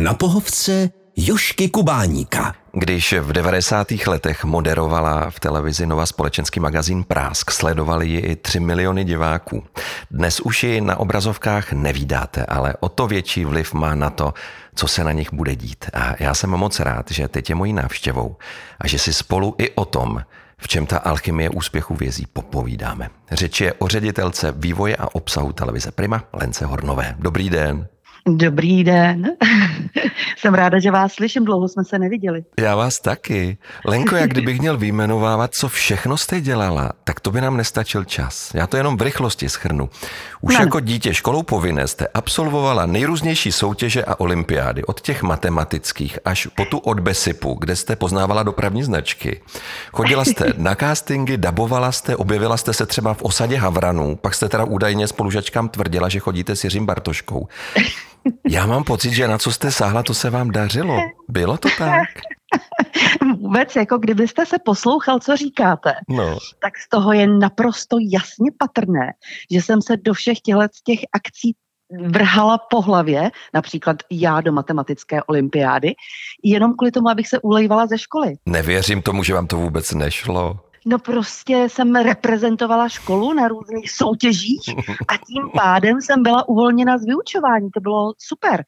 Na pohovce Jošky Kubáníka. Když v 90. letech moderovala v televizi Nova společenský magazín Prásk, sledovali ji i 3 miliony diváků. Dnes už ji na obrazovkách nevídáte, ale o to větší vliv má na to, co se na nich bude dít. A já jsem moc rád, že teď je mojí návštěvou a že si spolu i o tom, v čem ta alchymie úspěchu vězí, popovídáme. Řeč je o ředitelce vývoje a obsahu televize Prima, Lence Hornové. Dobrý den. Dobrý den. Jsem ráda, že vás slyším, dlouho jsme se neviděli. Já vás taky. Lenko, jak kdybych měl výjmenovávat, co všechno jste dělala, tak to by nám nestačil čas. Já to jenom v rychlosti schrnu. Už no. jako dítě školou povinné jste absolvovala nejrůznější soutěže a olympiády, od těch matematických až po tu od Besipu, kde jste poznávala dopravní značky. Chodila jste na castingy, dabovala jste, objevila jste se třeba v osadě Havranů, pak jste teda údajně spolužačkám tvrdila, že chodíte s Jiřím Bartoškou. Já mám pocit, že na co jste sáhla, to se vám dařilo. Bylo to tak? Vůbec, jako kdybyste se poslouchal, co říkáte, no. tak z toho je naprosto jasně patrné, že jsem se do všech těch akcí vrhala po hlavě, například já do matematické olympiády, jenom kvůli tomu, abych se ulejvala ze školy. Nevěřím tomu, že vám to vůbec nešlo. No prostě jsem reprezentovala školu na různých soutěžích a tím pádem jsem byla uvolněna z vyučování. To bylo super.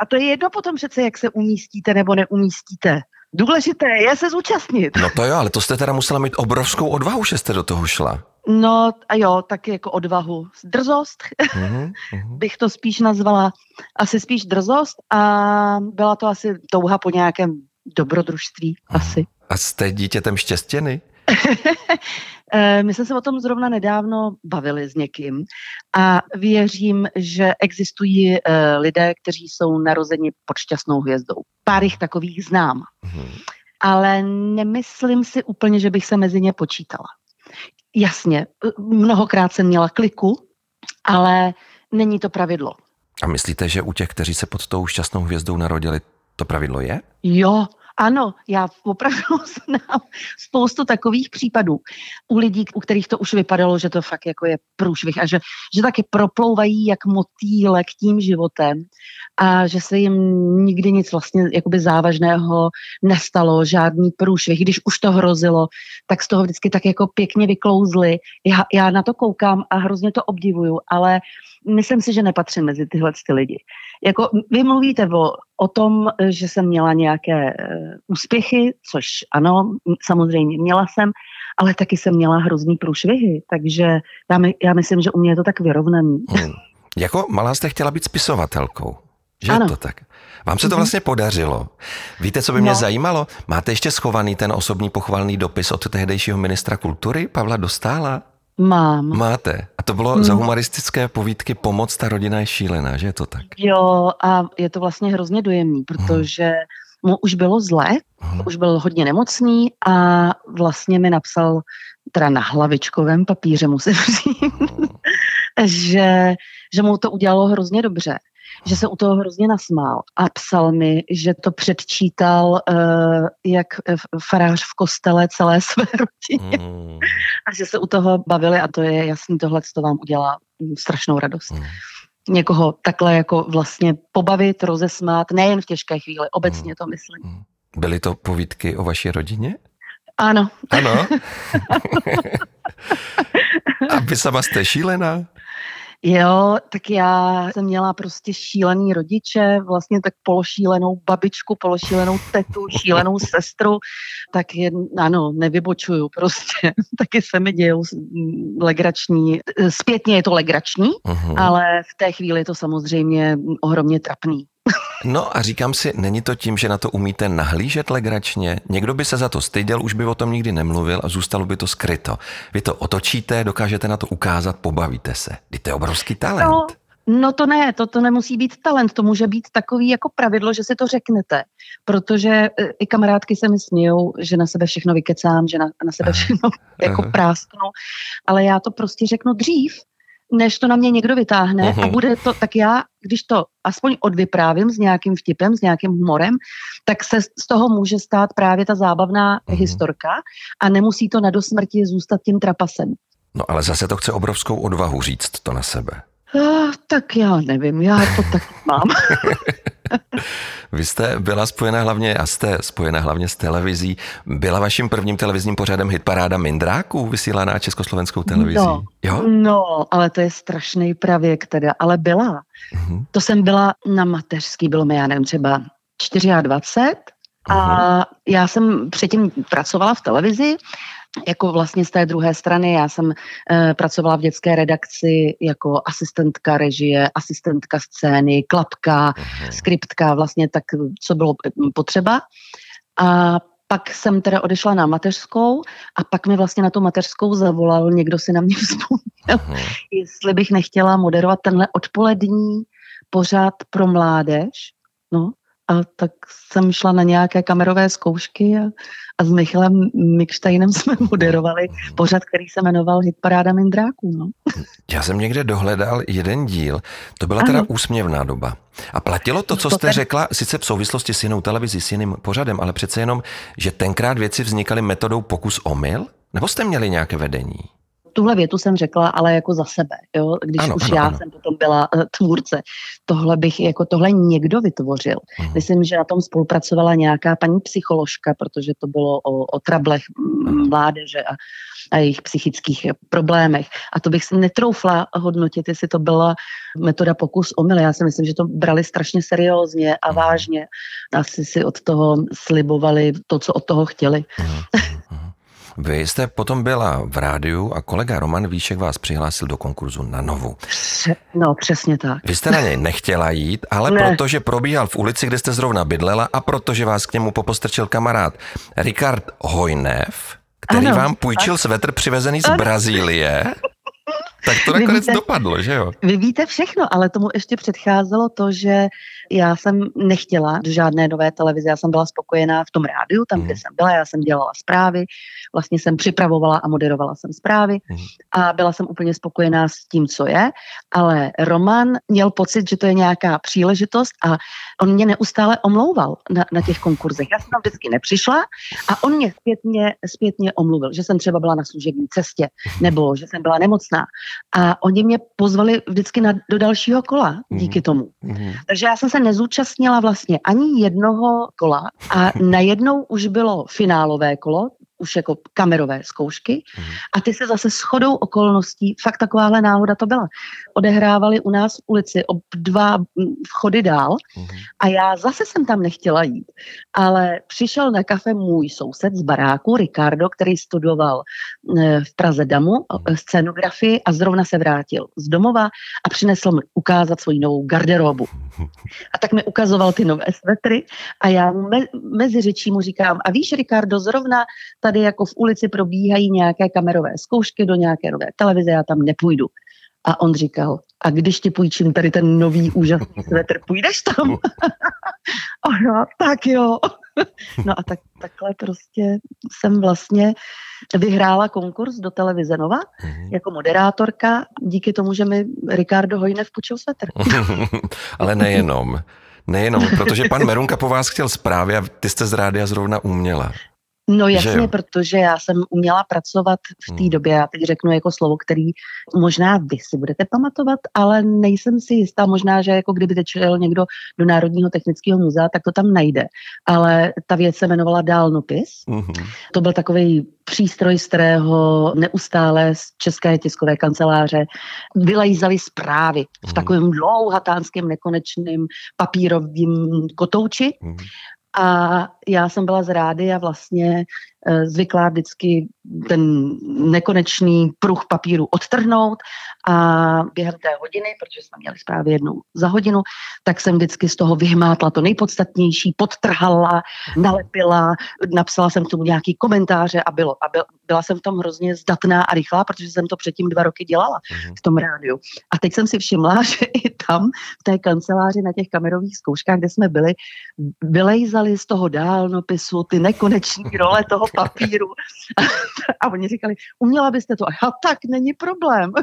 A to je jedno potom přece, jak se umístíte nebo neumístíte. Důležité je se zúčastnit. No to jo, ale to jste teda musela mít obrovskou odvahu, že jste do toho šla. No a jo, taky jako odvahu. Drzost mm-hmm. bych to spíš nazvala. Asi spíš drzost a byla to asi touha po nějakém dobrodružství. Asi. A jste dítětem štěstěny? Eh, my jsme se o tom zrovna nedávno bavili s někým a věřím, že existují eh, lidé, kteří jsou narozeni pod šťastnou hvězdou. Pár jich takových znám. Mhm. Ale nemyslím si úplně, že bych se mezi ně počítala. Jasně, mnohokrát jsem měla kliku, ale není to pravidlo. A myslíte, že u těch, kteří se pod tou šťastnou hvězdou narodili, to pravidlo je? Jo, ano, já opravdu znám spoustu takových případů u lidí, u kterých to už vypadalo, že to fakt jako je průšvih a že, že taky proplouvají jak motýlek tím životem a že se jim nikdy nic vlastně jakoby závažného nestalo, žádný průšvih. Když už to hrozilo, tak z toho vždycky tak jako pěkně vyklouzli. Já, já na to koukám a hrozně to obdivuju, ale myslím si, že nepatřím mezi tyhle ty lidi. Jako vy mluvíte o, o tom, že jsem měla nějaké uh, úspěchy, což ano, samozřejmě měla jsem, ale taky jsem měla hrozný průšvihy, takže já, my, já myslím, že u mě je to tak vyrovnaný. Hmm. Jako malá jste chtěla být spisovatelkou. Že ano. to tak? Vám se to mhm. vlastně podařilo. Víte, co by mě no. zajímalo? Máte ještě schovaný ten osobní pochvalný dopis od tehdejšího ministra kultury Pavla Dostála? Mám. Máte. A to bylo hmm. za humoristické povídky Pomoc, ta rodina je šílená, že je to tak? Jo, a je to vlastně hrozně dojemný, protože hmm. mu už bylo zle, hmm. už byl hodně nemocný a vlastně mi napsal, teda na hlavičkovém papíře musím říct, hmm. že, že mu to udělalo hrozně dobře že se u toho hrozně nasmál a psal mi, že to předčítal uh, jak farář v kostele celé své rodině mm. a že se u toho bavili a to je jasný, tohle to vám udělá strašnou radost. Mm. Někoho takhle jako vlastně pobavit, rozesmát, nejen v těžké chvíli, obecně mm. to myslím. Mm. Byly to povídky o vaší rodině? Ano. Ano? a vy sama jste šílená? Jo, tak já jsem měla prostě šílený rodiče, vlastně tak pološílenou babičku, pološílenou tetu, šílenou sestru, tak je, ano, nevybočuju prostě. Taky se mi dějou legrační, zpětně je to legrační, uh-huh. ale v té chvíli je to samozřejmě ohromně trapný. No a říkám si, není to tím, že na to umíte nahlížet legračně? Někdo by se za to styděl, už by o tom nikdy nemluvil a zůstalo by to skryto. Vy to otočíte, dokážete na to ukázat, pobavíte se. to je obrovský talent. No. No to ne, to, to nemusí být talent, to může být takový jako pravidlo, že si to řeknete, protože e, i kamarádky se mi smějou, že na sebe všechno vykecám, že na, na sebe všechno jako prásknu, ale já to prostě řeknu dřív, než to na mě někdo vytáhne uh-huh. a mhm. bude to, tak já, když to aspoň odvyprávím s nějakým vtipem, s nějakým humorem, tak se z toho může stát právě ta zábavná uh-huh. historka a nemusí to na dosmrti zůstat tím trapasem. No ale zase to chce obrovskou odvahu říct to na sebe. Tak já nevím, já to tak mám. Vy jste byla spojená hlavně, a jste spojená hlavně s televizí. Byla vaším prvním televizním pořadem hitparáda Mindráků, vysílaná československou televizí? No, jo? no ale to je strašný pravěk teda, ale byla. Uh-huh. To jsem byla na mateřský, bylo mi, já nevím, třeba 24 a uh-huh. já jsem předtím pracovala v televizi jako vlastně z té druhé strany. Já jsem e, pracovala v dětské redakci jako asistentka režie, asistentka scény, klapka, uh-huh. skriptka, vlastně tak, co bylo potřeba. A pak jsem teda odešla na mateřskou a pak mi vlastně na tu mateřskou zavolal, někdo si na mě vzpomněl, uh-huh. jestli bych nechtěla moderovat tenhle odpolední pořád pro mládež. No, a tak jsem šla na nějaké kamerové zkoušky a, a s Michalem Mikštajnem jsme moderovali pořad, který se jmenoval Hitparáda Mindráků. No. Já jsem někde dohledal jeden díl, to byla teda ano. úsměvná doba. A platilo to, co jste řekla, sice v souvislosti s jinou televizí, s jiným pořadem, ale přece jenom, že tenkrát věci vznikaly metodou pokus omyl? Nebo jste měli nějaké vedení? Tuhle větu jsem řekla, ale jako za sebe, jo? když ano, už ano, já ano. jsem potom byla uh, tvůrce. Tohle bych, jako tohle někdo vytvořil. Hmm. Myslím, že na tom spolupracovala nějaká paní psycholožka, protože to bylo o, o trablech mládeže a, a jejich psychických problémech. A to bych si netroufla hodnotit, jestli to byla metoda pokus omyl. Já si myslím, že to brali strašně seriózně a vážně. Asi si od toho slibovali to, co od toho chtěli. Hmm. Vy jste potom byla v rádiu a kolega Roman Výšek vás přihlásil do konkurzu na Novu. No, přesně tak. Vy jste na něj nechtěla jít, ale ne. protože probíhal v ulici, kde jste zrovna bydlela a protože vás k němu popostrčil kamarád Richard Hojnev, který ano, vám půjčil tak. svetr přivezený z ano. Brazílie. Tak to nakonec víte, dopadlo, že jo? Vy víte všechno, ale tomu ještě předcházelo to, že já jsem nechtěla do žádné nové televize, já jsem byla spokojená v tom rádiu, tam, mm. kde mhm. jsem byla, já jsem dělala zprávy, vlastně jsem připravovala a moderovala jsem zprávy mm. a byla jsem úplně spokojená s tím, co je, ale Roman měl pocit, že to je nějaká příležitost a on mě neustále omlouval na, na těch konkurzech. Já jsem tam vždycky nepřišla a on mě zpětně, zpětně omluvil, že jsem třeba byla na služební cestě nebo že jsem byla nemocná a oni mě pozvali vždycky na, do dalšího kola díky mhm. tomu. Mm. Takže já jsem se nezúčastnila vlastně ani jednoho kola a najednou už bylo finálové kolo, už jako kamerové zkoušky mm. a ty se zase shodou okolností, fakt takováhle náhoda to byla, odehrávali u nás v ulici o dva vchody dál mm. a já zase jsem tam nechtěla jít, ale přišel na kafe můj soused z baráku, Ricardo, který studoval e, v Praze Damu mm. scénografii a zrovna se vrátil z domova a přinesl mi ukázat svoji novou garderobu. A tak mi ukazoval ty nové svetry a já me, mezi řečí mu říkám, a víš, Ricardo, zrovna tady jako v ulici probíhají nějaké kamerové zkoušky do nějaké nové televize, já tam nepůjdu. A on říkal, a když ti půjčím tady ten nový úžasný svetr, půjdeš tam? ano, tak jo. no a tak, takhle prostě jsem vlastně vyhrála konkurs do televize Nova mm-hmm. jako moderátorka díky tomu, že mi Ricardo Hojnev půjčil svetr. Ale nejenom. Nejenom, protože pan Merunka po vás chtěl zprávy a ty jste z rádia zrovna uměla. No jasně, protože já jsem uměla pracovat v té hmm. době, já teď řeknu jako slovo, který možná vy si budete pamatovat, ale nejsem si jistá, možná, že jako kdyby teď šel někdo do Národního technického muzea, tak to tam najde. Ale ta věc se jmenovala dálnopis. Mm-hmm. To byl takový přístroj, z kterého neustále z České tiskové kanceláře vylejzaly zprávy v mhm. takovém dlouhatánském nekonečném papírovém kotouči. Mm. A já jsem byla z rády a vlastně zvyklá vždycky ten nekonečný pruh papíru odtrhnout a během té hodiny, protože jsme měli zprávy jednou za hodinu, tak jsem vždycky z toho vyhmátla to nejpodstatnější, podtrhala, nalepila, napsala jsem k tomu nějaký komentáře a bylo. A byl, byla jsem v tom hrozně zdatná a rychlá, protože jsem to předtím dva roky dělala mhm. v tom rádiu. A teď jsem si všimla, že i tam v té kanceláři na těch kamerových zkouškách, kde jsme byli, vylejzali z toho dálnopisu ty nekoneční role toho papíru. A oni říkali, uměla byste to? A já, tak, není problém.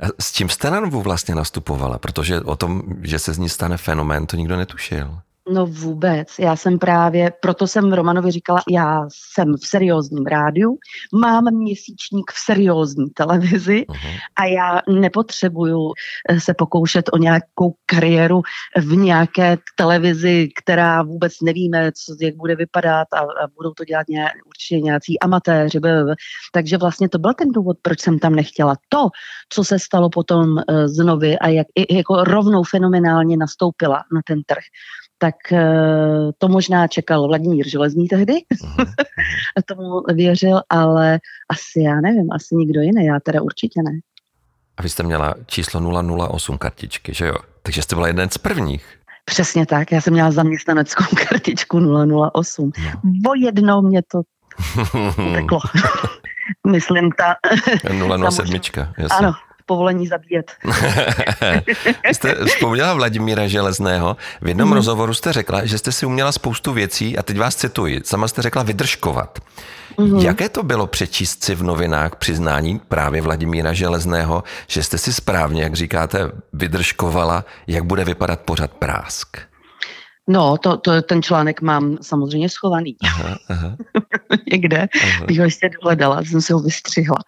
A s čím jste na novu vlastně nastupovala? Protože o tom, že se z ní stane fenomén, to nikdo netušil. No vůbec. Já jsem právě, proto jsem Romanovi říkala, já jsem v seriózním rádiu, mám měsíčník v seriózní televizi uh-huh. a já nepotřebuju eh, se pokoušet o nějakou kariéru v nějaké televizi, která vůbec nevíme, co, jak bude vypadat a, a budou to dělat ně, určitě nějací amatéři. Takže vlastně to byl ten důvod, proč jsem tam nechtěla. To, co se stalo potom uh, znovu a jak jako rovnou fenomenálně nastoupila na ten trh, tak eh, to možná čekal Vladimír Železný tehdy, uh-huh. tomu věřil, ale asi já nevím, asi nikdo jiný, já teda určitě ne. A vy jste měla číslo 008 kartičky, že jo? Takže jste byla jeden z prvních. Přesně tak, já jsem měla zaměstnaneckou kartičku 008. No. O jedno mě to teklo. Myslím ta... 007, jasně. Ano, povolení zabíjet. jste vzpomněla Vladimíra Železného. V jednom hmm. rozhovoru jste řekla, že jste si uměla spoustu věcí a teď vás cituji. Sama jste řekla vydržkovat. Mm-hmm. Jaké to bylo přečíst si v novinách přiznání právě Vladimíra Železného, že jste si správně, jak říkáte, vydržkovala, jak bude vypadat pořad prásk? No, to, to, ten článek mám samozřejmě schovaný. Aha, aha. Někde aha. bych ho ještě dohledala, jsem si ho vystřihla,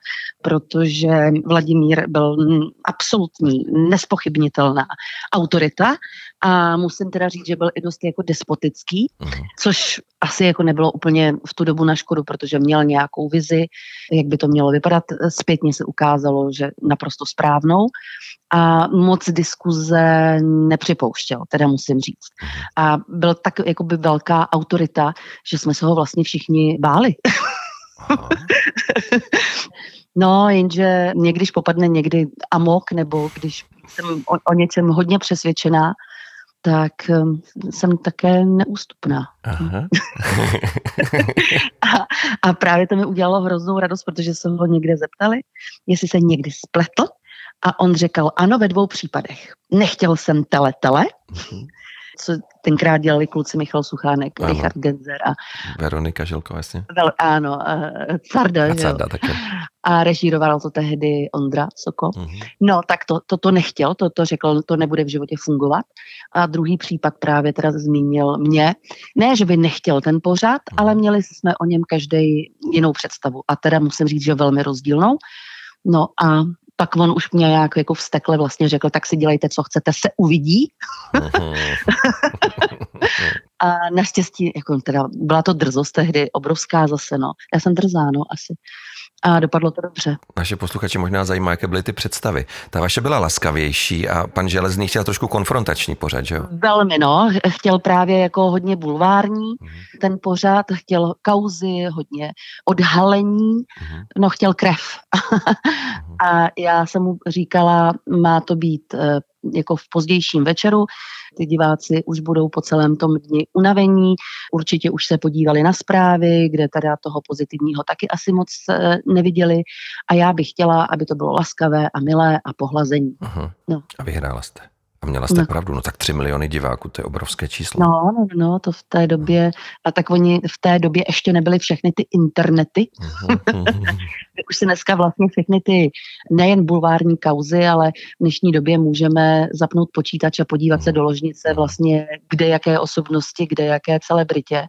protože Vladimír byl absolutní, nespochybnitelná autorita a musím teda říct, že byl i dost jako despotický, aha. což asi jako nebylo úplně v tu dobu na škodu, protože měl nějakou vizi, jak by to mělo vypadat. Zpětně se ukázalo, že naprosto správnou a moc diskuze nepřipouštěl, teda musím říct. A byl tak jakoby velká autorita, že jsme se ho vlastně všichni báli. no, jenže někdyž popadne někdy amok, nebo když jsem o, o něčem hodně přesvědčená, tak um, jsem také neústupná. Aha. a, a právě to mi udělalo hroznou radost, protože se ho někde zeptali, jestli se někdy spletl a on řekl, ano, ve dvou případech. Nechtěl jsem tele-tele, mm-hmm. co tenkrát dělali kluci Michal Suchánek, ano. Richard Genzer a Veronika Žilko, jasně. Vel, ano, uh, Carda. A Carda také. A režíroval to tehdy Ondra Soko. Mm-hmm. No, tak to, to, to nechtěl, to, to řekl, to nebude v životě fungovat. A druhý případ právě teda zmínil mě. Ne, že by nechtěl ten pořád, mm-hmm. ale měli jsme o něm každý jinou představu. A teda musím říct, že velmi rozdílnou. No a pak on už mě nějak jako vstekle vlastně řekl, tak si dělejte, co chcete, se uvidí. a naštěstí, jako teda, byla to drzost tehdy, obrovská zase, no. Já jsem drzá, no, asi a dopadlo to dobře. Naše posluchače možná zajímá, jaké byly ty představy. Ta vaše byla laskavější a pan Železný chtěl trošku konfrontační pořad, že jo? Velmi, no. Chtěl právě jako hodně bulvární mm-hmm. ten pořad, chtěl kauzy, hodně odhalení, mm-hmm. no chtěl krev. mm-hmm. a já jsem mu říkala, má to být eh, jako v pozdějším večeru. Ty diváci už budou po celém tom dni unavení, určitě už se podívali na zprávy, kde teda toho pozitivního taky asi moc eh, neviděli a já bych chtěla, aby to bylo laskavé a milé a pohlazení. Uh-huh. No. A vyhrála jste. A měla jste no. pravdu, no tak 3 miliony diváků, to je obrovské číslo. No, no, no, to v té době, a tak oni v té době ještě nebyly všechny ty internety. Už si dneska vlastně všechny ty nejen bulvární kauzy, ale v dnešní době můžeme zapnout počítač a podívat se do ložnice vlastně, kde jaké osobnosti, kde jaké celebritě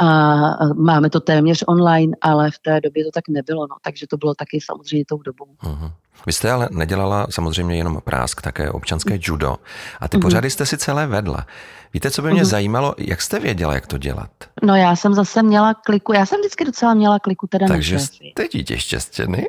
a máme to téměř online, ale v té době to tak nebylo, no, takže to bylo taky samozřejmě tou dobou. Uh-huh. Vy jste ale nedělala samozřejmě jenom prásk, také občanské judo a ty uh-huh. pořady jste si celé vedla. Víte, co by mě uh-huh. zajímalo, jak jste věděla, jak to dělat? No já jsem zase měla kliku, já jsem vždycky docela měla kliku teda Takže na jste dítě štěstěny?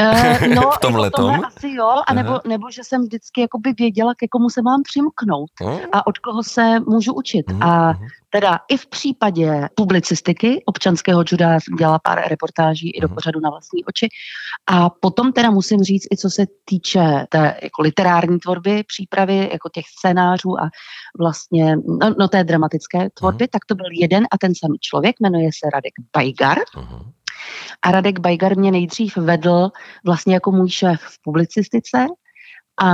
Uh, no, v tomhle jako tom asi jo, anebo, nebo že jsem vždycky jakoby věděla, ke komu se mám přimknout uh. a od koho se můžu učit. Uh. A teda i v případě publicistiky občanského juda dělala pár reportáží i do pořadu na vlastní oči. A potom teda musím říct, i co se týče té jako literární tvorby, přípravy, jako těch scénářů a vlastně no, no té dramatické tvorby, tak to byl jeden a ten samý člověk, jmenuje se Radek Bajgar. A Radek Bajgar mě nejdřív vedl vlastně jako můj šéf v publicistice a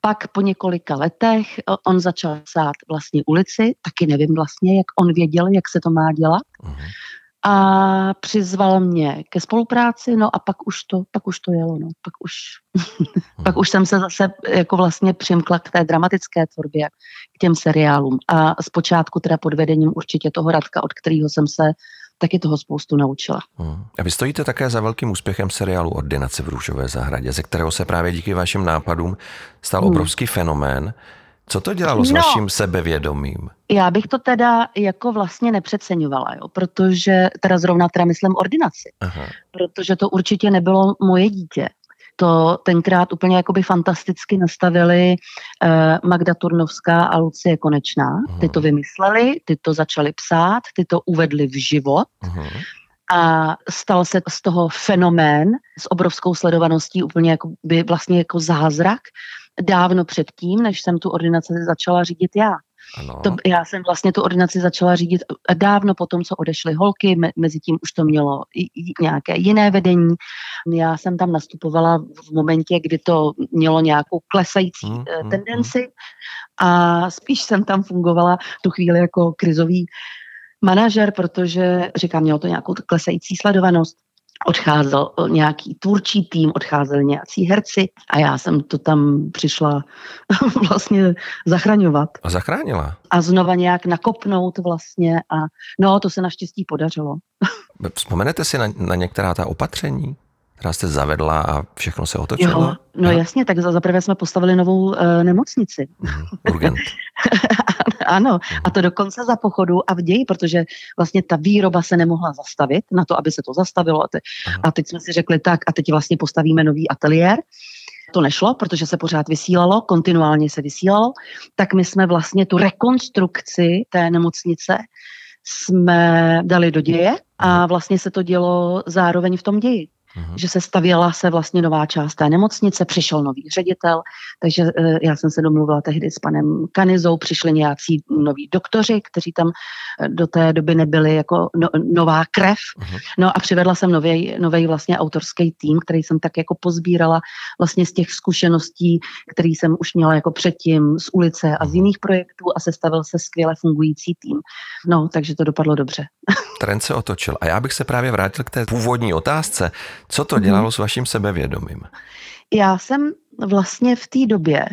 pak po několika letech on začal psát vlastně ulici, taky nevím vlastně, jak on věděl, jak se to má dělat. Uh-huh. a přizval mě ke spolupráci, no a pak už to, pak už to jelo, no. Pak už, pak už jsem se zase jako vlastně přimkla k té dramatické tvorbě, k těm seriálům. A zpočátku teda pod vedením určitě toho Radka, od kterého jsem se taky toho spoustu naučila. Hmm. A vy stojíte také za velkým úspěchem seriálu Ordinace v Růžové zahradě, ze kterého se právě díky vašim nápadům stal hmm. obrovský fenomén. Co to dělalo s no, vaším sebevědomím? Já bych to teda jako vlastně nepřeceňovala, jo, protože teda zrovna teda myslím ordinaci, Aha. protože to určitě nebylo moje dítě. To tenkrát úplně jakoby fantasticky nastavili eh, Magda Turnovská a Lucie Konečná. Aha. Ty to vymysleli, ty to začali psát, ty to uvedli v život. Aha a stal se z toho fenomén s obrovskou sledovaností, úplně jako by vlastně jako zázrak dávno předtím, než jsem tu ordinaci začala řídit já. Ano. To, já jsem vlastně tu ordinaci začala řídit dávno po tom, co odešly holky, me, mezi tím už to mělo i, i nějaké jiné vedení. Já jsem tam nastupovala v momentě, kdy to mělo nějakou klesající hmm, hmm, tendenci hmm. a spíš jsem tam fungovala tu chvíli jako krizový manažer, protože, říkám, mělo to nějakou klesající sledovanost odcházel nějaký tvůrčí tým, odcházeli nějací herci a já jsem to tam přišla vlastně zachraňovat. A zachránila? A znova nějak nakopnout vlastně a no, to se naštěstí podařilo. Vzpomenete si na, na některá ta opatření? která jste zavedla a všechno se otočilo? Jo, no Aha. jasně, tak zaprvé jsme postavili novou uh, nemocnici. Mm, urgent. ano, a to dokonce za pochodu a v ději, protože vlastně ta výroba se nemohla zastavit na to, aby se to zastavilo. A, te, a teď jsme si řekli tak, a teď vlastně postavíme nový ateliér. To nešlo, protože se pořád vysílalo, kontinuálně se vysílalo, tak my jsme vlastně tu rekonstrukci té nemocnice jsme dali do děje a vlastně se to dělo zároveň v tom ději mm-hmm. že se stavěla se vlastně nová část té nemocnice, přišel nový ředitel, takže uh, já jsem se domluvila tehdy s panem Kanizou, přišli nějací noví doktoři, kteří tam uh, do té doby nebyli jako no, nová krev. Mm-hmm. No a přivedla jsem nový vlastně autorský tým, který jsem tak jako pozbírala vlastně z těch zkušeností, který jsem už měla jako předtím z ulice a z mhm. jiných projektů a sestavil se skvěle fungující tým. No, takže to dopadlo dobře. Trend se otočil. A já bych se právě vrátil k té původní otázce. Co to dělalo s vaším sebevědomím? Já jsem vlastně v té době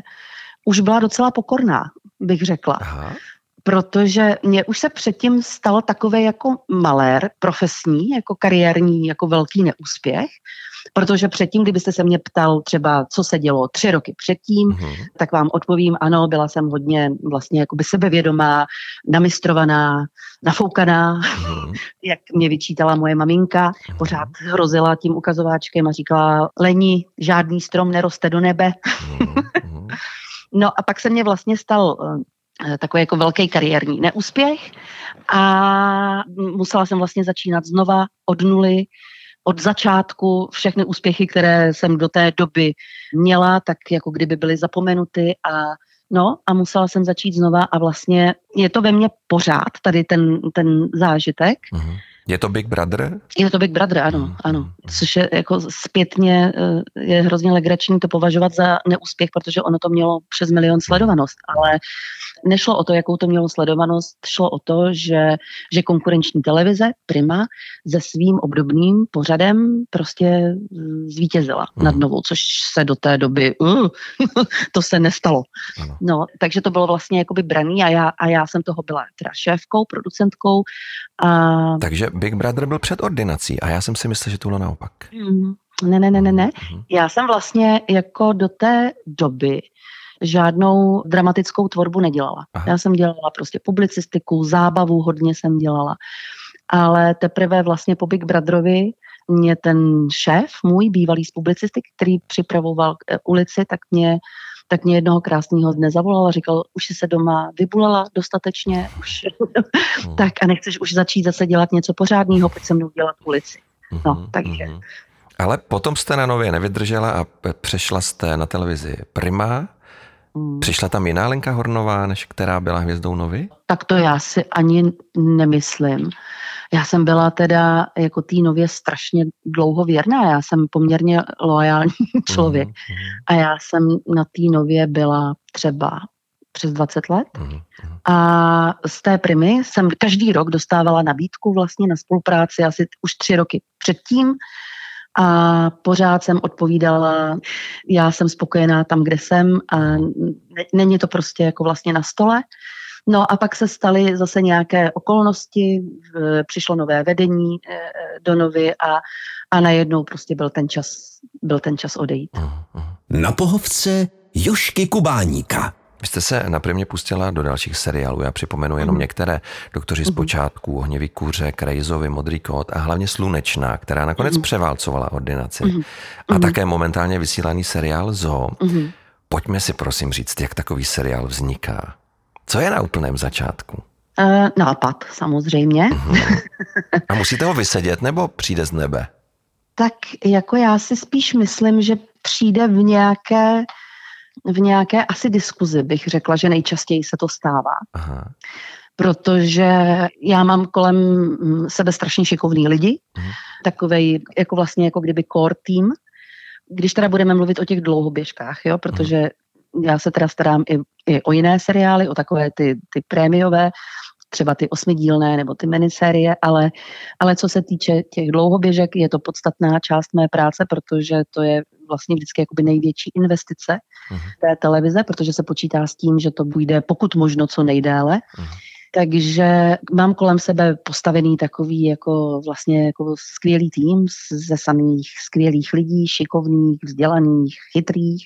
už byla docela pokorná, bych řekla. Aha. Protože mě už se předtím stal takový jako malér profesní, jako kariérní, jako velký neúspěch. Protože předtím, kdybyste se mě ptal třeba, co se dělo tři roky předtím, mm-hmm. tak vám odpovím, ano, byla jsem hodně vlastně jakoby sebevědomá, namistrovaná, nafoukaná, mm-hmm. jak mě vyčítala moje maminka, mm-hmm. pořád hrozila tím ukazováčkem a říkala, Leni, žádný strom neroste do nebe. Mm-hmm. no a pak se mě vlastně stal eh, takový jako velký kariérní neúspěch a musela jsem vlastně začínat znova od nuly, od začátku všechny úspěchy, které jsem do té doby měla, tak jako kdyby byly zapomenuty a No a musela jsem začít znova a vlastně je to ve mně pořád tady ten, ten zážitek. Mm-hmm. Je to Big Brother? Je to Big Brother, ano, mm-hmm. ano. Což je jako zpětně eh, je hrozně legrační to považovat za neúspěch, protože ono to mělo přes milion sledovanost, ale nešlo o to, jakou to mělo sledovanost, šlo o to, že, že konkurenční televize Prima se svým obdobným pořadem prostě zvítězila mm. nad novou, což se do té doby, uh, to se nestalo. Ano. No, takže to bylo vlastně jakoby braný a já, a já jsem toho byla teda šéfkou, producentkou. A... Takže Big Brother byl před ordinací a já jsem si myslel, že to bylo naopak. Mm. Ne, ne, ne, ne, ne. Mm. Já jsem vlastně jako do té doby žádnou dramatickou tvorbu nedělala. Aha. Já jsem dělala prostě publicistiku, zábavu hodně jsem dělala. Ale teprve vlastně po Big Brotherovi mě ten šéf, můj bývalý z publicistiky, který připravoval k ulici, tak mě tak mě jednoho krásného dne zavolal a říkal, už jsi se doma vybulala dostatečně, už hmm. tak a nechceš už začít zase dělat něco pořádného, pojď se mnou dělat ulici. No, hmm, takže. Hmm. Ale potom jste na Nově nevydržela a přešla jste na televizi Prima. Mm. Přišla tam jiná Lenka Hornová, než která byla hvězdou Novy? Tak to já si ani nemyslím. Já jsem byla teda jako tý nově strašně dlouho věrná. Já jsem poměrně loajální člověk. Mm. A já jsem na té nově byla třeba přes 20 let. A z té primy jsem každý rok dostávala nabídku vlastně na spolupráci asi už tři roky předtím. A pořád jsem odpovídala, já jsem spokojená tam, kde jsem a není to prostě jako vlastně na stole. No a pak se staly zase nějaké okolnosti, přišlo nové vedení eh, do Novy a, a najednou prostě byl ten čas, byl ten čas odejít. Na pohovce Jošky Kubáníka. Vy jste se na primě pustila do dalších seriálů. Já připomenu jenom mm. některé. Doktoři z mhm. počátku, Ohněvý kuře, Krejzovi, Modrý kód a hlavně Slunečná, která nakonec mm. převálcovala ordinaci. Mm. A mm. také momentálně vysílaný seriál Zo. Mm. Pojďme si prosím říct, jak takový seriál vzniká. Co je na úplném začátku? Uh, nápad, samozřejmě. Mm-hmm. A musíte ho vysedět, nebo přijde z nebe? Tak jako já si spíš myslím, že přijde v nějaké, v nějaké asi diskuzi, bych řekla, že nejčastěji se to stává. Aha. Protože já mám kolem sebe strašně šikovný lidi, mm. takovej jako vlastně jako kdyby core team, když teda budeme mluvit o těch dlouhoběžkách, jo, protože já se teda starám i, i o jiné seriály, o takové ty, ty prémiové, třeba ty osmidílné nebo ty minisérie, ale, ale co se týče těch dlouhoběžek, je to podstatná část mé práce, protože to je vlastně vždycky jakoby největší investice uh-huh. té televize, protože se počítá s tím, že to bude pokud možno co nejdéle. Uh-huh. Takže mám kolem sebe postavený takový jako vlastně jako skvělý tým ze samých skvělých lidí, šikovných, vzdělaných, chytrých.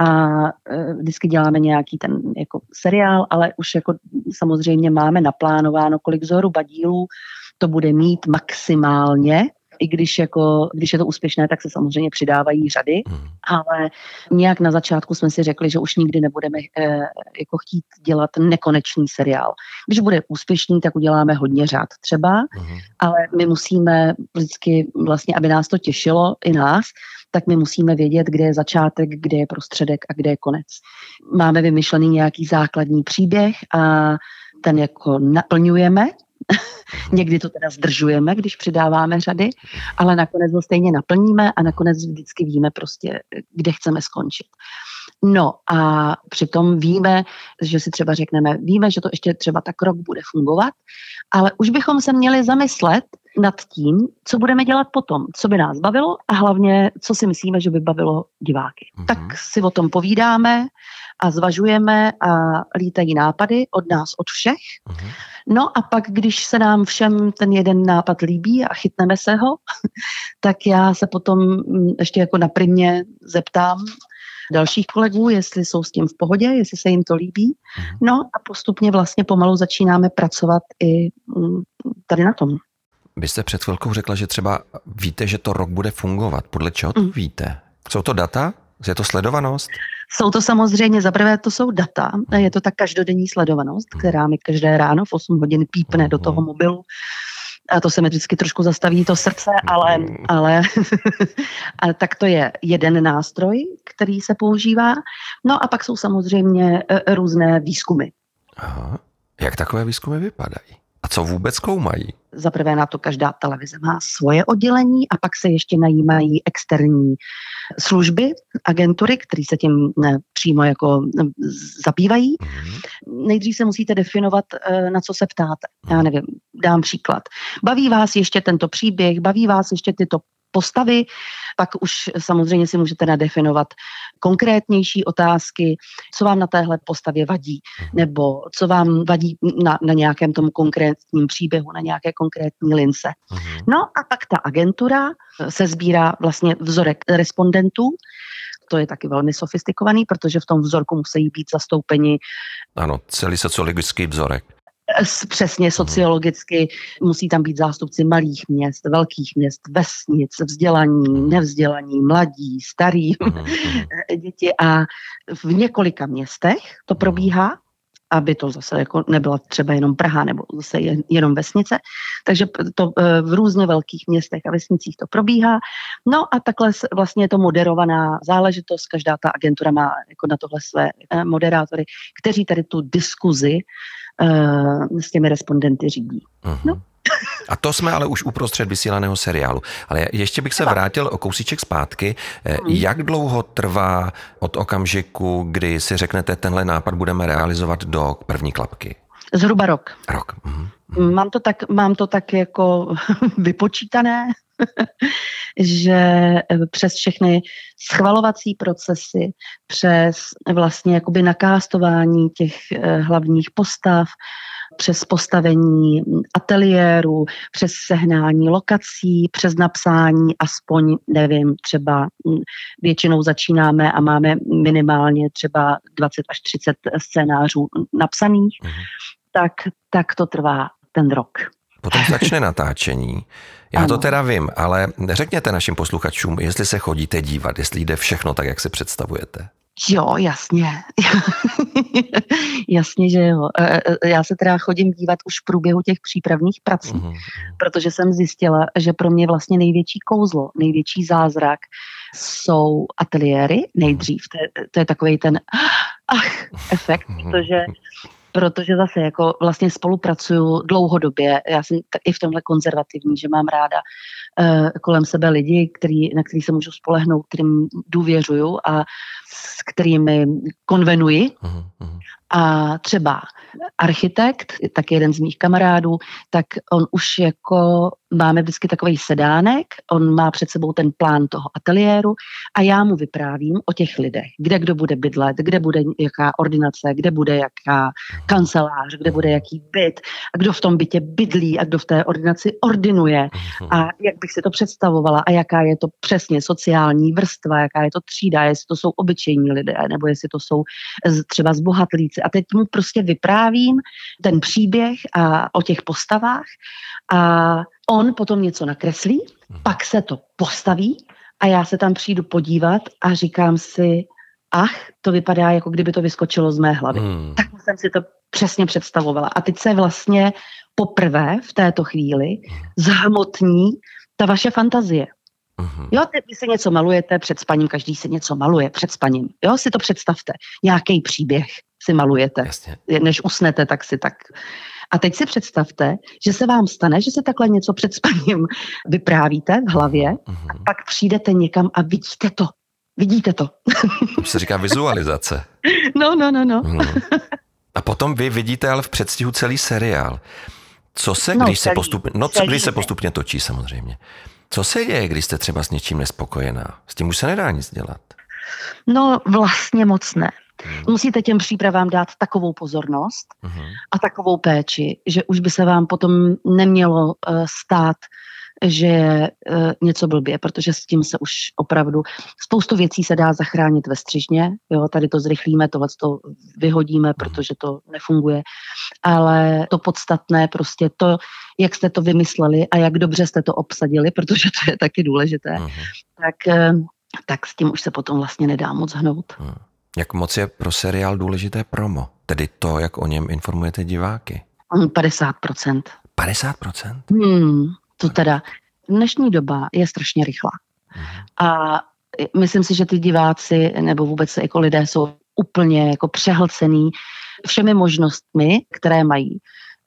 A e, vždycky děláme nějaký ten jako seriál, ale už jako samozřejmě máme naplánováno, kolik zhruba dílů to bude mít maximálně, i když, jako, když je to úspěšné, tak se samozřejmě přidávají řady, hmm. ale nějak na začátku jsme si řekli, že už nikdy nebudeme eh, jako chtít dělat nekonečný seriál. Když bude úspěšný, tak uděláme hodně řád třeba, hmm. ale my musíme vždycky vlastně, aby nás to těšilo i nás, tak my musíme vědět, kde je začátek, kde je prostředek a kde je konec. Máme vymyšlený nějaký základní příběh a ten jako naplňujeme Někdy to teda zdržujeme, když přidáváme řady, ale nakonec ho stejně naplníme a nakonec vždycky víme prostě, kde chceme skončit. No a přitom víme, že si třeba řekneme, víme, že to ještě třeba tak rok bude fungovat, ale už bychom se měli zamyslet nad tím, co budeme dělat potom, co by nás bavilo a hlavně, co si myslíme, že by bavilo diváky. Mm-hmm. Tak si o tom povídáme a zvažujeme a lítají nápady od nás, od všech. Mm-hmm. No a pak, když se nám všem ten jeden nápad líbí a chytneme se ho, tak já se potom mm, ještě jako na primě zeptám dalších kolegů, jestli jsou s tím v pohodě, jestli se jim to líbí. Mhm. No a postupně vlastně pomalu začínáme pracovat i mm, tady na tom. Vy jste před chvilkou řekla, že třeba víte, že to rok bude fungovat. Podle čeho to mm. víte? Jsou to data? Je to sledovanost? Jsou to samozřejmě, za prvé to jsou data, je to ta každodenní sledovanost, která mi každé ráno v 8 hodin pípne do toho mobilu. A to se mi vždycky trošku zastaví to srdce, ale, ale a tak to je jeden nástroj, který se používá. No a pak jsou samozřejmě e, různé výzkumy. Aha. Jak takové výzkumy vypadají? A co vůbec zkoumají? Za prvé na to každá televize má svoje oddělení a pak se ještě najímají externí služby, agentury, které se tím přímo jako zabývají. Mm-hmm. Nejdřív se musíte definovat, eh, na co se ptáte. Já mhm. nevím, dám příklad. Baví vás ještě tento příběh, baví vás ještě tyto postavy, pak už samozřejmě si můžete nadefinovat konkrétnější otázky, co vám na téhle postavě vadí, mhm. nebo co vám vadí na, na nějakém tom konkrétním příběhu, na nějaké konkrétní lince. Mhm. No a pak ta agentura se sbírá vlastně vzorek respondentů, to je taky velmi sofistikovaný, protože v tom vzorku musí být zastoupeni. Ano, celý sociologický vzorek přesně sociologicky musí tam být zástupci malých měst, velkých měst, vesnic, vzdělaní, nevzdělaní, mladí, starí, děti. A v několika městech to probíhá, aby to zase jako nebyla třeba jenom Praha nebo zase jenom vesnice. Takže to e, v různě velkých městech a vesnicích to probíhá. No a takhle vlastně je to moderovaná záležitost. Každá ta agentura má jako na tohle své e, moderátory, kteří tady tu diskuzi uh, s těmi respondenty řídí. Uh-huh. No. A to jsme ale už uprostřed vysílaného seriálu. Ale ještě bych se vrátil o kousíček zpátky. Eh, hmm. Jak dlouho trvá od okamžiku, kdy si řeknete, tenhle nápad budeme realizovat do první klapky? Zhruba rok. Rok. Mhm. Mám to tak, mám to tak jako vypočítané, že eh, přes všechny schvalovací procesy, přes vlastně jakoby nakástování těch eh, hlavních postav, přes postavení ateliéru, přes sehnání lokací, přes napsání aspoň, nevím, třeba hm, většinou začínáme a máme minimálně třeba 20 až 30 scénářů napsaných, mm-hmm. tak, tak to trvá ten rok. Potom začne natáčení. Já ano. to teda vím, ale řekněte našim posluchačům, jestli se chodíte dívat, jestli jde všechno tak, jak si představujete. Jo, jasně. jasně, že jo. E, e, já se teda chodím dívat už v průběhu těch přípravných prací, uh-huh. protože jsem zjistila, že pro mě vlastně největší kouzlo, největší zázrak jsou ateliéry nejdřív. To je, to je takový ten ach, efekt, protože protože zase jako vlastně spolupracuju dlouhodobě. Já jsem i v tomhle konzervativní, že mám ráda uh, kolem sebe lidi, který, na který se můžu spolehnout, kterým důvěřuju a s kterými konvenuji. Uh-huh. A třeba architekt, tak jeden z mých kamarádů, tak on už jako máme vždycky takový sedánek, on má před sebou ten plán toho ateliéru a já mu vyprávím o těch lidech, kde kdo bude bydlet, kde bude jaká ordinace, kde bude jaká kancelář, kde bude jaký byt a kdo v tom bytě bydlí a kdo v té ordinaci ordinuje a jak bych si to představovala a jaká je to přesně sociální vrstva, jaká je to třída, jestli to jsou obyčejní lidé, nebo jestli to jsou třeba zbohatlíci. A teď mu prostě vyprávím ten příběh a o těch postavách a on potom něco nakreslí, hmm. pak se to postaví a já se tam přijdu podívat a říkám si, ach, to vypadá, jako kdyby to vyskočilo z mé hlavy. Hmm. Tak jsem si to přesně představovala. A teď se vlastně poprvé v této chvíli hmm. zhmotní ta vaše fantazie. Mm-hmm. Jo, vy si něco malujete před spaním, každý si něco maluje před spaním. Jo, si to představte. Nějaký příběh si malujete. Jasně. Než usnete, tak si tak a teď si představte, že se vám stane, že se takhle něco před spaním vyprávíte v hlavě mm-hmm. a pak přijdete někam a vidíte to. Vidíte to. To se říká vizualizace. No, no, no, no. Mm. A potom vy vidíte ale v předstihu celý seriál. Co se, no, když, celý, se, postupně, no, co, když se postupně točí samozřejmě. Co se děje, když jste třeba s něčím nespokojená? S tím už se nedá nic dělat. No vlastně moc ne. Hmm. Musíte těm přípravám dát takovou pozornost hmm. a takovou péči, že už by se vám potom nemělo uh, stát, že uh, něco blbě, protože s tím se už opravdu spoustu věcí se dá zachránit ve střižně. Jo, tady to zrychlíme, tohle to vyhodíme, hmm. protože to nefunguje. Ale to podstatné, prostě to, jak jste to vymysleli a jak dobře jste to obsadili, protože to je taky důležité, hmm. tak, uh, tak s tím už se potom vlastně nedá moc hnout. Hmm. Jak moc je pro seriál důležité promo? Tedy to, jak o něm informujete diváky? 50%. 50%? Hmm, to teda dnešní doba je strašně rychlá. Uh-huh. A myslím si, že ty diváci nebo vůbec jako lidé jsou úplně jako přehlcený všemi možnostmi, které mají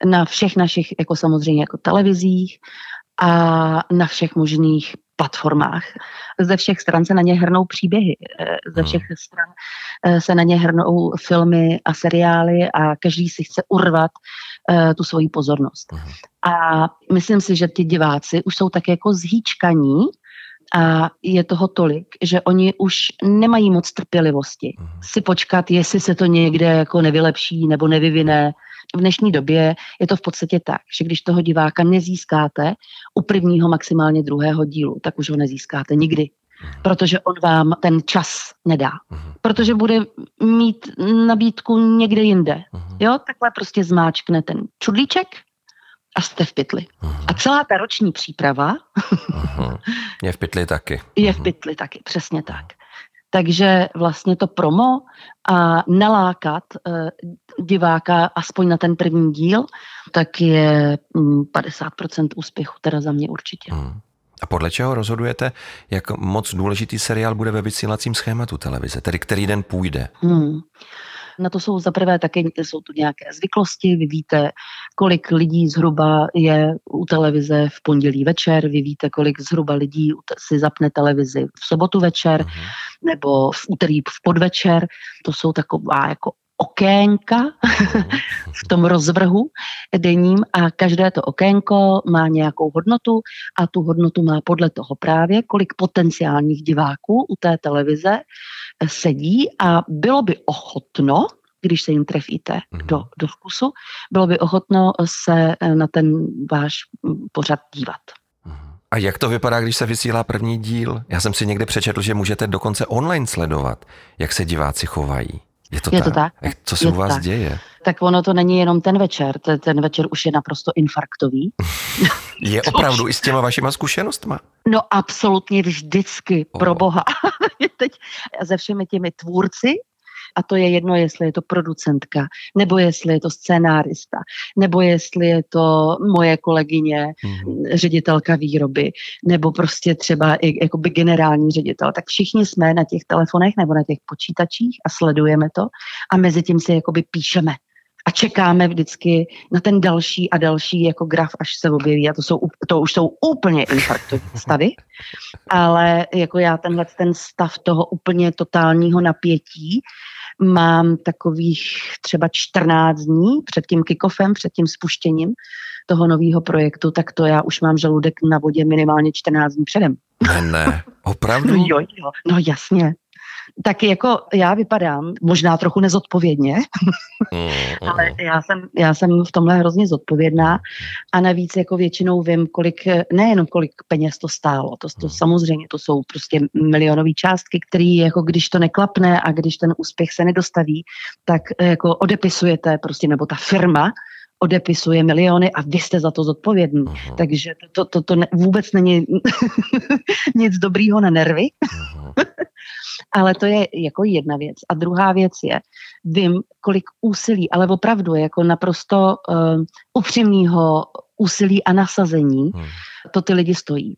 na všech našich, jako samozřejmě jako televizích a na všech možných platformách. Ze všech stran se na ně hrnou příběhy, eh, ze hmm. všech stran eh, se na ně hrnou filmy a seriály a každý si chce urvat eh, tu svoji pozornost. Hmm. A myslím si, že ty diváci už jsou tak jako zhýčkaní a je toho tolik, že oni už nemají moc trpělivosti hmm. si počkat, jestli se to někde jako nevylepší nebo nevyvine, v dnešní době je to v podstatě tak, že když toho diváka nezískáte u prvního maximálně druhého dílu, tak už ho nezískáte nikdy mhm. protože on vám ten čas nedá. Mhm. Protože bude mít nabídku někde jinde. Mhm. Jo, takhle prostě zmáčkne ten čudlíček a jste v pytli. A celá ta roční příprava je v pytli taky. Je v pytli taky, přesně tak. Takže vlastně to promo a nalákat uh, diváka aspoň na ten první díl, tak je um, 50% úspěchu, teda za mě určitě. Hmm. A podle čeho rozhodujete, jak moc důležitý seriál bude ve vysílacím schématu televize, tedy který den půjde? Hmm. Na to jsou zaprvé také jsou tu nějaké zvyklosti. Vy víte, kolik lidí zhruba je u televize v pondělí večer, vy víte, kolik zhruba lidí si zapne televizi v sobotu večer uh-huh. nebo v úterý v podvečer. To jsou taková jako okénka v tom rozvrhu denním a každé to okénko má nějakou hodnotu a tu hodnotu má podle toho právě, kolik potenciálních diváků u té televize sedí a bylo by ochotno, když se jim trefíte mm-hmm. do, do vkusu, bylo by ochotno se na ten váš pořad dívat. Mhm. A jak to vypadá, když se vysílá první díl? Já jsem si někde přečetl, že můžete dokonce online sledovat, jak se diváci chovají. Je to, je tak? to tak? Jak, co se u vás tak. děje? Tak ono to není jenom ten večer, ten, ten večer už je naprosto infarktový. je opravdu i s těma vašima zkušenostma? No absolutně vždycky, oh. pro boha. Teď se všemi těmi tvůrci, a to je jedno, jestli je to producentka, nebo jestli je to scénárista, nebo jestli je to moje kolegyně, mm. ředitelka výroby, nebo prostě třeba i jakoby generální ředitel. Tak všichni jsme na těch telefonech nebo na těch počítačích a sledujeme to a mezi tím si jakoby píšeme a čekáme vždycky na ten další a další jako graf, až se objeví. A to, jsou, to už jsou úplně infarktové stavy. Ale jako já tenhle ten stav toho úplně totálního napětí mám takových třeba 14 dní před tím kickoffem, před tím spuštěním toho nového projektu, tak to já už mám žaludek na vodě minimálně 14 dní předem. Ne, ne, opravdu? No jo, jo, no jasně tak jako já vypadám možná trochu nezodpovědně, mm, ale já jsem, já jsem v tomhle hrozně zodpovědná a navíc jako většinou vím, kolik, nejenom kolik peněz to stálo, to, to mm. samozřejmě, to jsou prostě milionové částky, které jako když to neklapne a když ten úspěch se nedostaví, tak jako odepisujete prostě, nebo ta firma odepisuje miliony a vy jste za to zodpovědný. Uh-huh. Takže to, to, to ne, vůbec není nic dobrýho na nervy. Uh-huh. Ale to je jako jedna věc. A druhá věc je, vím, kolik úsilí, ale opravdu jako naprosto uh, upřímného úsilí a nasazení uh-huh. to ty lidi stojí.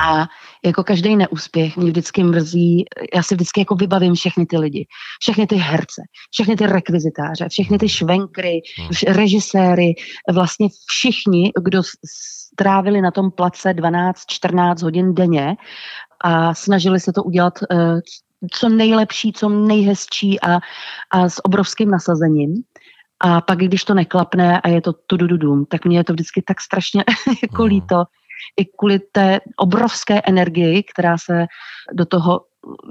A jako každý neúspěch mě vždycky mrzí, já si vždycky jako vybavím všechny ty lidi, všechny ty herce, všechny ty rekvizitáře, všechny ty švenkry, režiséry, vlastně všichni, kdo strávili na tom place 12-14 hodin denně a snažili se to udělat uh, co nejlepší, co nejhezčí a, a s obrovským nasazením. A pak, když to neklapne a je to tudududum, tak mě je to vždycky tak strašně jako mm. líto, i kvůli té obrovské energii, která se do toho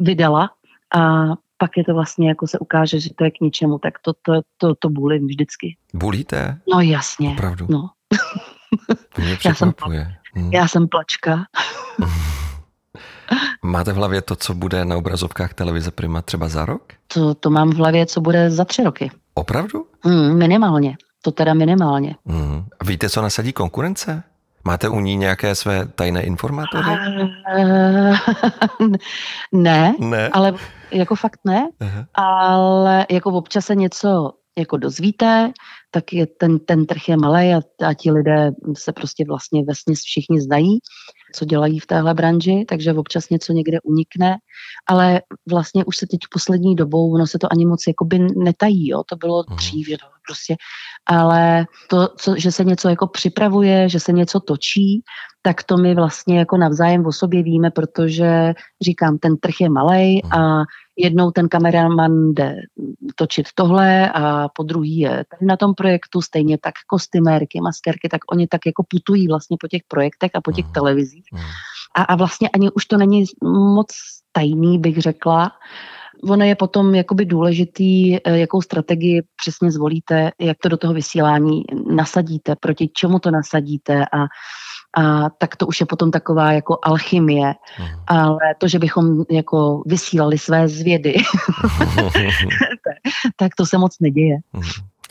vydala a pak je to vlastně, jako se ukáže, že to je k ničemu, tak to, to, to, to bulím vždycky. Bulíte? No jasně. Opravdu? No. mě já, jsem, hmm. já jsem plačka. Máte v hlavě to, co bude na obrazovkách televize Prima třeba za rok? To, to mám v hlavě, co bude za tři roky. Opravdu? Mm, minimálně. To teda minimálně. Mm. Víte, co nasadí konkurence? Máte u ní nějaké své tajné informátory? ne, ne, ale jako fakt ne, Aha. ale jako občas se něco jako dozvíte, tak je ten, ten trh je malý a, a ti lidé se prostě vlastně vesně všichni znají, co dělají v téhle branži, takže občas něco někde unikne, ale vlastně už se teď poslední dobou, ono se to ani moc jakoby netají, jo? to bylo uh-huh. dřív, že to prostě, ale to, co, že se něco jako připravuje, že se něco točí, tak to my vlastně jako navzájem o sobě víme, protože říkám, ten trh je malý a jednou ten kameraman jde točit tohle a po druhý je tady na tom projektu, stejně tak kostymérky, maskerky, tak oni tak jako putují vlastně po těch projektech a po těch televizích. A, a vlastně ani už to není moc tajný, bych řekla, ono je potom jakoby důležitý, eh, jakou strategii přesně zvolíte, jak to do toho vysílání nasadíte, proti čemu to nasadíte a a tak to už je potom taková jako alchymie. Mm. Ale to, že bychom jako vysílali své zvědy, tak to se moc neděje. Mm.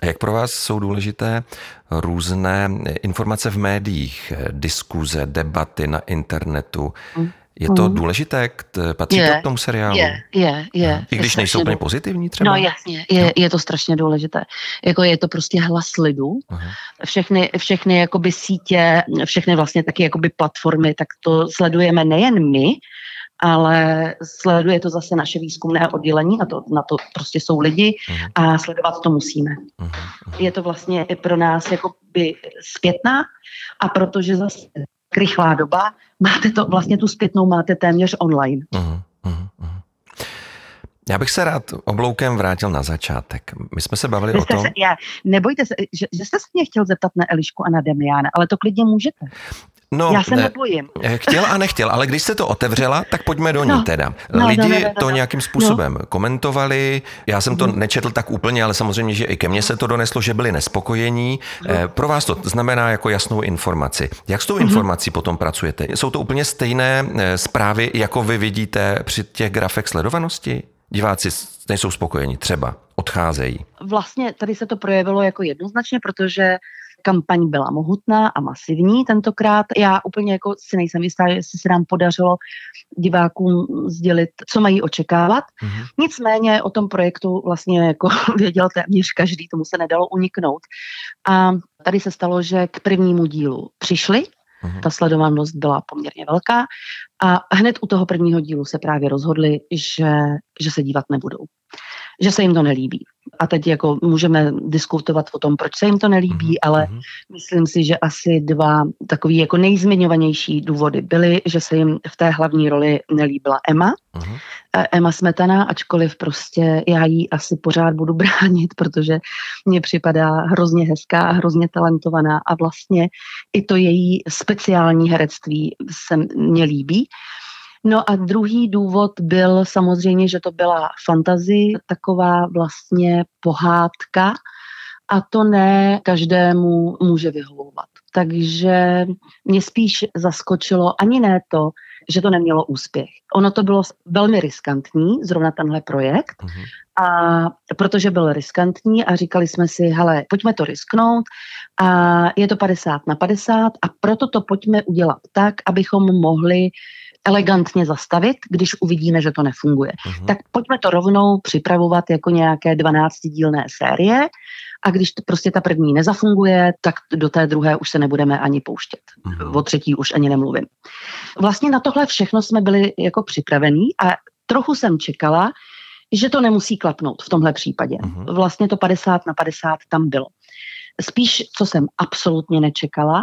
A jak pro vás jsou důležité různé informace v médiích, diskuze, debaty na internetu? Mm. Je to hmm. důležité? Patří je, to k tomu seriálu? Je, je, je. I když nejsou úplně pozitivní třeba? No jasně, je, je to strašně důležité. Jako je to prostě hlas lidu. Uh-huh. Všechny, všechny jakoby sítě, všechny vlastně taky jakoby platformy, tak to sledujeme nejen my, ale sleduje to zase naše výzkumné oddělení, na to, na to prostě jsou lidi a sledovat to musíme. Je to vlastně i pro nás jako by zpětná a protože zase rychlá doba, máte to, vlastně tu zpětnou máte téměř online. Uh-huh. Já bych se rád obloukem vrátil na začátek. My jsme se bavili o tom... Se, já, nebojte se, že, že jste se mě chtěl zeptat na Elišku a na Demiana, ale to klidně můžete. No, Já se ne, nebojím. Eh, chtěl a nechtěl, ale když jste to otevřela, tak pojďme do ní no, teda. No, Lidi no, no, no, no, to nějakým způsobem no. komentovali, já jsem to mm. nečetl tak úplně, ale samozřejmě, že i ke mně se to doneslo, že byli nespokojení. No. Pro vás to znamená jako jasnou informaci. Jak s tou mm-hmm. informací potom pracujete? Jsou to úplně stejné eh, zprávy, jako vy vidíte při těch grafech sledovanosti? Diváci nejsou spokojeni, třeba odcházejí. Vlastně tady se to projevilo jako jednoznačně, protože kampaň byla mohutná a masivní tentokrát. Já úplně jako si nejsem jistá, jestli se nám podařilo divákům sdělit, co mají očekávat. Mm-hmm. Nicméně o tom projektu vlastně jako věděl téměř každý, tomu se nedalo uniknout. A tady se stalo, že k prvnímu dílu přišli, mm-hmm. ta sledovanost byla poměrně velká a hned u toho prvního dílu se právě rozhodli, že, že se dívat nebudou že se jim to nelíbí. A teď jako můžeme diskutovat o tom, proč se jim to nelíbí, mm-hmm. ale mhm. myslím si, že asi dva takový jako nejzmiňovanější důvody byly, že se jim v té hlavní roli nelíbila Emma. Mm-hmm. Emma Smetana, ačkoliv prostě já jí asi pořád budu bránit, protože mně připadá hrozně hezká a hrozně talentovaná a vlastně i to její speciální herectví se mně líbí. No a druhý důvod byl samozřejmě, že to byla fantazie, taková vlastně pohádka a to ne každému může vyhovovat. Takže mě spíš zaskočilo ani ne to, že to nemělo úspěch. Ono to bylo velmi riskantní, zrovna tenhle projekt, uh-huh. a protože byl riskantní a říkali jsme si, hele, pojďme to risknout a je to 50 na 50 a proto to pojďme udělat tak, abychom mohli elegantně zastavit, když uvidíme, že to nefunguje. Uh-huh. Tak pojďme to rovnou připravovat jako nějaké 12-dílné série a když to prostě ta první nezafunguje, tak do té druhé už se nebudeme ani pouštět. Uh-huh. O třetí už ani nemluvím. Vlastně na tohle všechno jsme byli jako připravení a trochu jsem čekala, že to nemusí klapnout v tomhle případě. Uh-huh. Vlastně to 50 na 50 tam bylo. Spíš, co jsem absolutně nečekala,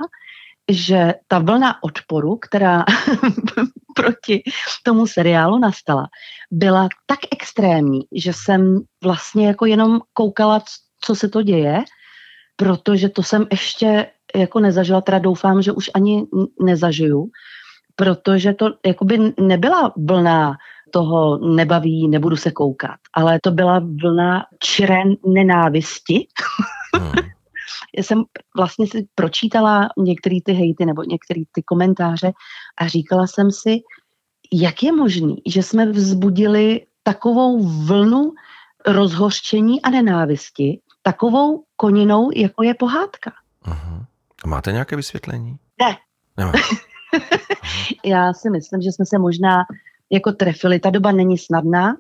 že ta vlna odporu, která proti tomu seriálu nastala, byla tak extrémní, že jsem vlastně jako jenom koukala, co se to děje, protože to jsem ještě jako nezažila, teda doufám, že už ani nezažiju, protože to jakoby nebyla vlna toho nebaví, nebudu se koukat, ale to byla vlna čiré nenávisti, hmm. Já jsem vlastně si pročítala některé ty hejty nebo některé ty komentáře a říkala jsem si, jak je možný, že jsme vzbudili takovou vlnu rozhořčení a nenávisti, takovou koninou, jako je pohádka. Uh-huh. Máte nějaké vysvětlení? Ne. No. Já si myslím, že jsme se možná jako trefili. Ta doba není snadná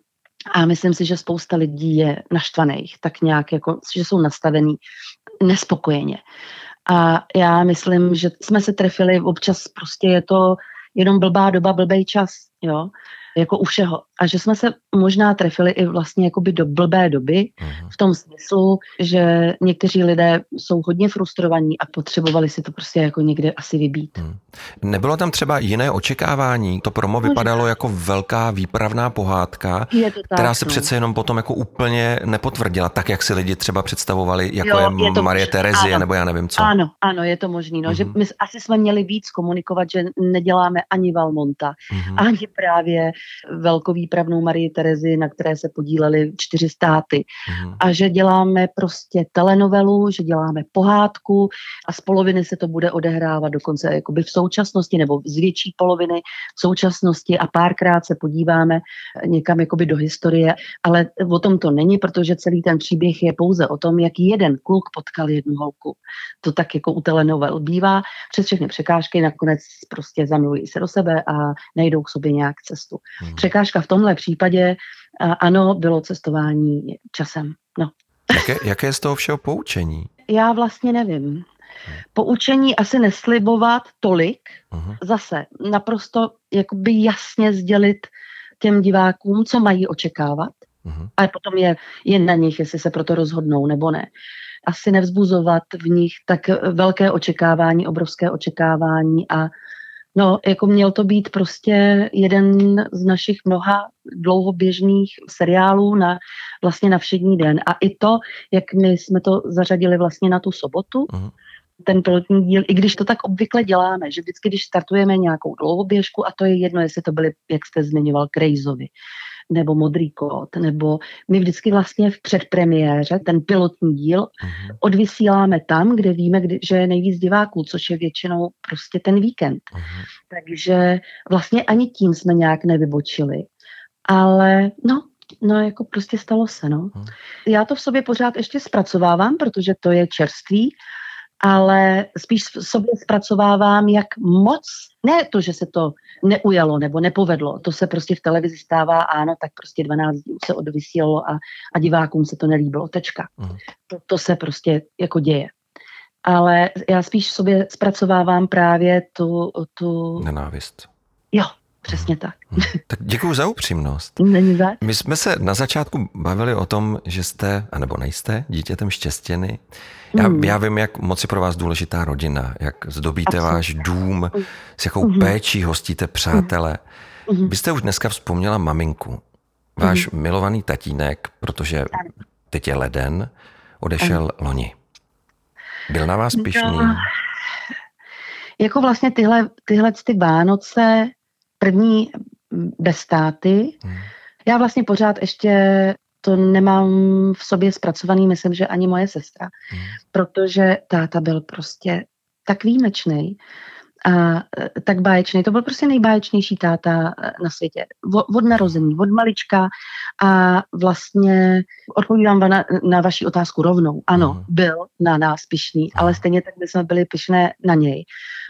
a myslím si, že spousta lidí je naštvaných, tak nějak jako, že jsou nastavený nespokojeně. A já myslím, že jsme se trefili, občas prostě je to jenom blbá doba, blbej čas, jo jako u všeho. A že jsme se možná trefili i vlastně jakoby do blbé doby mhm. v tom smyslu, že někteří lidé jsou hodně frustrovaní a potřebovali si to prostě jako někde asi vybít. Hmm. Nebylo tam třeba jiné očekávání? To promo možná. vypadalo jako velká výpravná pohádka, tak, která se no. přece jenom potom jako úplně nepotvrdila, tak jak si lidi třeba představovali, jako jo, je, je Marie Terezie nebo já nevím co. Ano, ano, je to možný. No, hmm. že mhm. my asi jsme měli víc komunikovat, že neděláme ani Valmonta, hmm. ani právě velkovýpravnou Marii Terezy, na které se podílely čtyři státy. Mm. A že děláme prostě telenovelu, že děláme pohádku a z poloviny se to bude odehrávat dokonce jakoby v současnosti nebo z větší poloviny v současnosti a párkrát se podíváme někam jakoby do historie, ale o tom to není, protože celý ten příběh je pouze o tom, jak jeden kluk potkal jednu holku. To tak jako u telenovel bývá. Přes všechny překážky nakonec prostě zamilují se do sebe a najdou k sobě nějak cestu. Hmm. Překážka v tomhle případě ano, bylo cestování časem. No. Jaké, jaké je z toho všeho poučení? Já vlastně nevím. Poučení asi neslibovat tolik, uh-huh. zase naprosto jakoby jasně sdělit těm divákům, co mají očekávat. Uh-huh. A potom je, je na nich, jestli se proto rozhodnou nebo ne. Asi nevzbuzovat v nich tak velké očekávání, obrovské očekávání a No, jako měl to být prostě jeden z našich mnoha dlouhoběžných seriálů na vlastně na všední den. A i to, jak my jsme to zařadili vlastně na tu sobotu, uh-huh. ten pilotní díl, i když to tak obvykle děláme, že vždycky, když startujeme nějakou dlouhoběžku, a to je jedno, jestli to byly, jak jste zmiňoval, Krejzovi, nebo Modrý kód, nebo my vždycky vlastně v předpremiéře ten pilotní díl uh-huh. odvysíláme tam, kde víme, kdy, že je nejvíc diváků, což je většinou prostě ten víkend. Uh-huh. Takže vlastně ani tím jsme nějak nevybočili. Ale no, no jako prostě stalo se, no. Uh-huh. Já to v sobě pořád ještě zpracovávám, protože to je čerství, ale spíš v sobě zpracovávám, jak moc, ne to, že se to neujalo nebo nepovedlo, to se prostě v televizi stává, ano, tak prostě 12 dní se odvysílalo a, a divákům se to nelíbilo, tečka. Uh-huh. To, to se prostě jako děje. Ale já spíš v sobě zpracovávám právě tu... tu... Nenávist. Jo, Přesně tak. Hmm. Tak děkuji za upřímnost. Není zač. My jsme se na začátku bavili o tom, že jste, anebo nejste, dítětem štěstěny. Já, mm. já vím, jak moc je pro vás důležitá rodina, jak zdobíte Absolutně. váš dům, s jakou mm. péčí hostíte přátele. Mm. Vy jste už dneska vzpomněla maminku. Váš mm. milovaný tatínek, protože teď je leden, odešel mm. loni. Byl na vás pišný? No, jako vlastně tyhle, tyhle ty Vánoce první bez státy. Hmm. Já vlastně pořád ještě to nemám v sobě zpracovaný, myslím, že ani moje sestra, hmm. protože táta byl prostě tak výjimečný a e, tak báječný. To byl prostě nejbáječnější táta e, na světě. Od, narození, od malička a vlastně odpovídám na, na vaši otázku rovnou. Ano, mm. byl na nás pišný, ale stejně tak by jsme byli pišné na něj,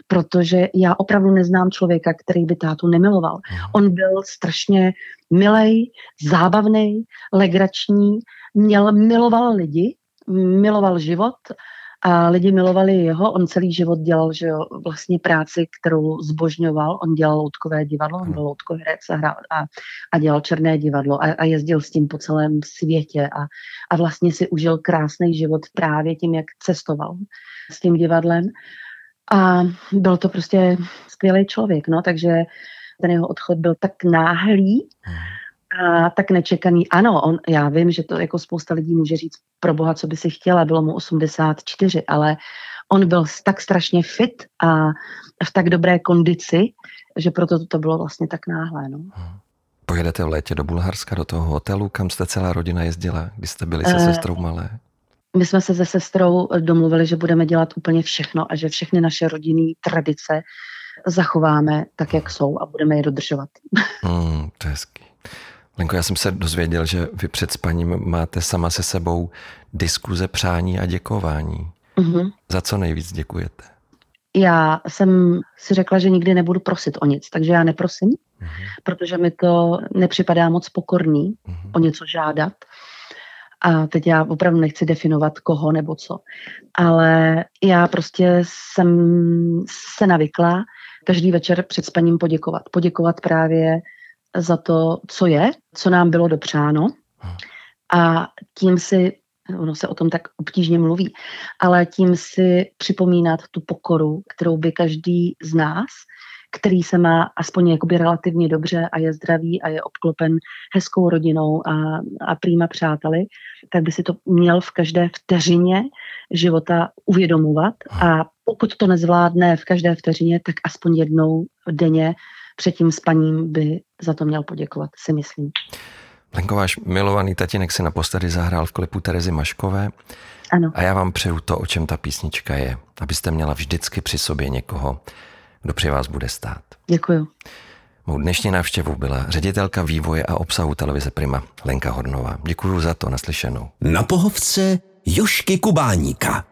protože já opravdu neznám člověka, který by tátu nemiloval. Mm. On byl strašně milej, zábavný, legrační, měl, miloval lidi, miloval život a lidi milovali jeho. On celý život dělal že jo, vlastně práci, kterou zbožňoval. On dělal loutkové divadlo, on byl loutkový herec a, hrál, a, a dělal černé divadlo a, a jezdil s tím po celém světě a, a vlastně si užil krásný život právě tím, jak cestoval s tím divadlem. A byl to prostě skvělý člověk, no, takže ten jeho odchod byl tak náhlý, hmm a tak nečekaný. Ano, on, já vím, že to jako spousta lidí může říct, pro boha, co by si chtěla, bylo mu 84, ale on byl tak strašně fit a v tak dobré kondici, že proto to bylo vlastně tak náhle. No. Pojedete v létě do Bulharska, do toho hotelu, kam jste celá rodina jezdila, když jste byli se uh, sestrou malé? My jsme se se sestrou domluvili, že budeme dělat úplně všechno a že všechny naše rodinné tradice zachováme tak, jak jsou a budeme je dodržovat. Hmm, to je hezký. Lenko, já jsem se dozvěděl, že vy před spaním máte sama se sebou diskuze, přání a děkování. Mm-hmm. Za co nejvíc děkujete? Já jsem si řekla, že nikdy nebudu prosit o nic, takže já neprosím, mm-hmm. protože mi to nepřipadá moc pokorný mm-hmm. o něco žádat. A teď já opravdu nechci definovat koho nebo co, ale já prostě jsem se navykla každý večer před spaním poděkovat. Poděkovat právě za to, co je, co nám bylo dopřáno. A tím si, ono se o tom tak obtížně mluví, ale tím si připomínat tu pokoru, kterou by každý z nás, který se má aspoň jakoby relativně dobře a je zdravý a je obklopen hezkou rodinou a, a prýma přáteli, tak by si to měl v každé vteřině života uvědomovat. A pokud to nezvládne v každé vteřině, tak aspoň jednou denně před tím spaním by za to měl poděkovat, si myslím. Lenko, váš milovaný tatínek si naposledy zahrál v klipu Terezy Maškové. Ano. A já vám přeju to, o čem ta písnička je. Abyste měla vždycky při sobě někoho, kdo při vás bude stát. Děkuju. Mou dnešní návštěvou byla ředitelka vývoje a obsahu televize Prima Lenka Hornová. Děkuji za to, naslyšenou. Na pohovce Jošky Kubáníka.